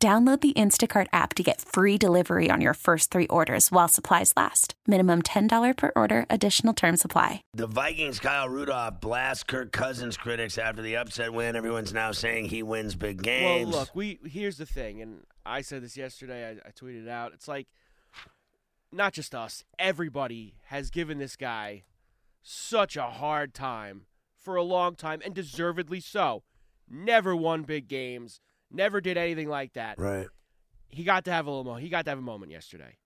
Download the Instacart app to get free delivery on your first three orders while supplies last. Minimum $10 per order, additional term supply. The Vikings, Kyle Rudolph, blast Kirk Cousins critics after the upset win. Everyone's now saying he wins big games. Well, look, we here's the thing, and I said this yesterday. I, I tweeted it out. It's like not just us. Everybody has given this guy such a hard time for a long time, and deservedly so. Never won big games. Never did anything like that. Right. He got to have a little. Mo- he got to have a moment yesterday.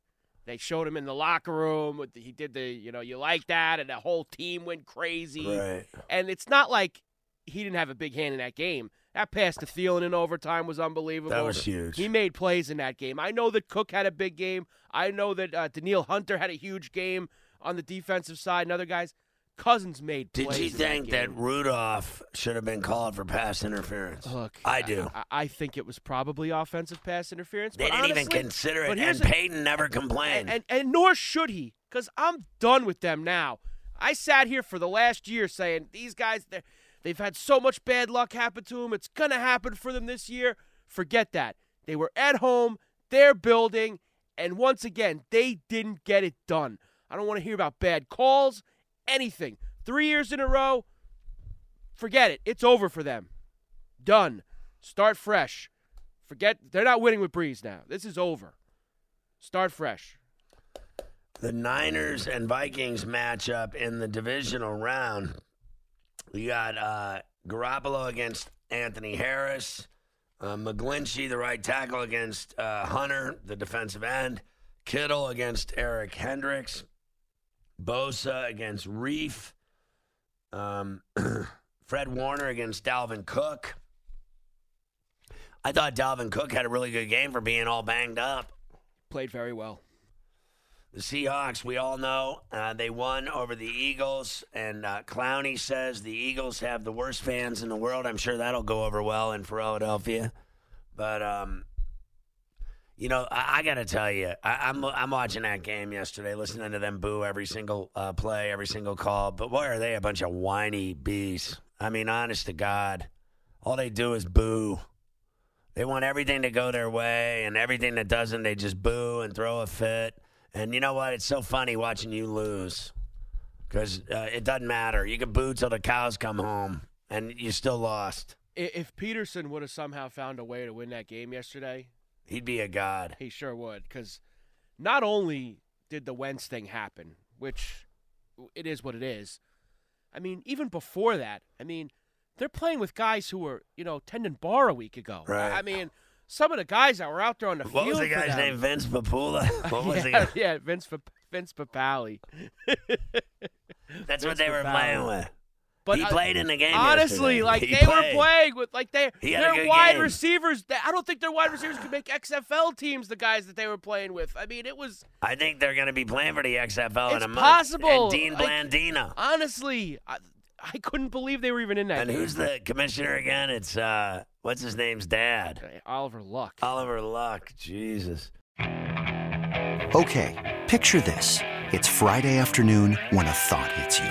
They showed him in the locker room. With the, he did the, you know, you like that, and the whole team went crazy. Right. And it's not like he didn't have a big hand in that game. That pass to Thielen in overtime was unbelievable. That was huge. He made plays in that game. I know that Cook had a big game. I know that uh, Danielle Hunter had a huge game on the defensive side, and other guys. Cousins made Did you think that, that. Rudolph should have been called for pass interference? Look, I do. I, I think it was probably offensive pass interference. they but didn't even consider it, and Payton never complained. and, and and nor should he, because I'm done with them now. I sat here for the last year saying these guys, they've had so much bad luck happen to them. It's gonna happen for them this year. Forget that. They were at home, they're building, and once again, they didn't get it done. I don't want to hear about bad calls, anything. Three years in a row, forget it. It's over for them. Done. Start fresh. Forget they're not winning with Brees now. This is over. Start fresh. the Niners and Vikings matchup in the divisional round. You got uh, Garoppolo against Anthony Harris, uh, McGlinchey, the right tackle, against uh, Hunter, the defensive end, Kittle against Eric Kendricks, Bosa against Reiff, um, Fred Warner against Dalvin Cook. I thought Dalvin Cook had a really good game for being all banged up. Played very well. The Seahawks, we all know, uh, they won over the Eagles, and uh, Clowney says the Eagles have the worst fans in the world. I'm sure that'll go over well in Philadelphia. But, um, you know, I, I got to tell you, I, I'm I'm watching that game yesterday, listening to them boo every single uh, play, every single call. But boy, are they a bunch of whiny bees. I mean, honest to God, all they do is boo. They want everything to go their way, and everything that doesn't, they just boo and throw a fit. And you know what? It's so funny watching you lose because uh, it doesn't matter. You can boo till the cows come home, and you still lost. If Pederson would have somehow found a way to win that game yesterday, He'd be a god. he sure would. Because not only did the Wentz thing happen, which it is what it is. I mean, even before that, I mean, they're playing with guys who were, you know, tending bar a week ago. Right. I mean, some of the guys that were out there on the What field. was the guy's name? Vince Papale. What was yeah, guy? yeah, Vince Vince Papale. That's what Vince they were playing with. But he uh, played in the game. Honestly, yesterday. like He they played. were playing with like they He their wide game. receivers. they- I don't think their wide receivers could make XFL teams. The guys that they were playing with. I mean, it was I think they're going to be playing for the XFL in It's a month. possible. And Dean Like- honestly, I, I couldn't believe they were even in that. And game. who's the commissioner again? It's uh, what's his name's dad? Oliver Luck? Oliver Luck. Jesus. Okay, picture this. It's Friday afternoon when a thought hits you.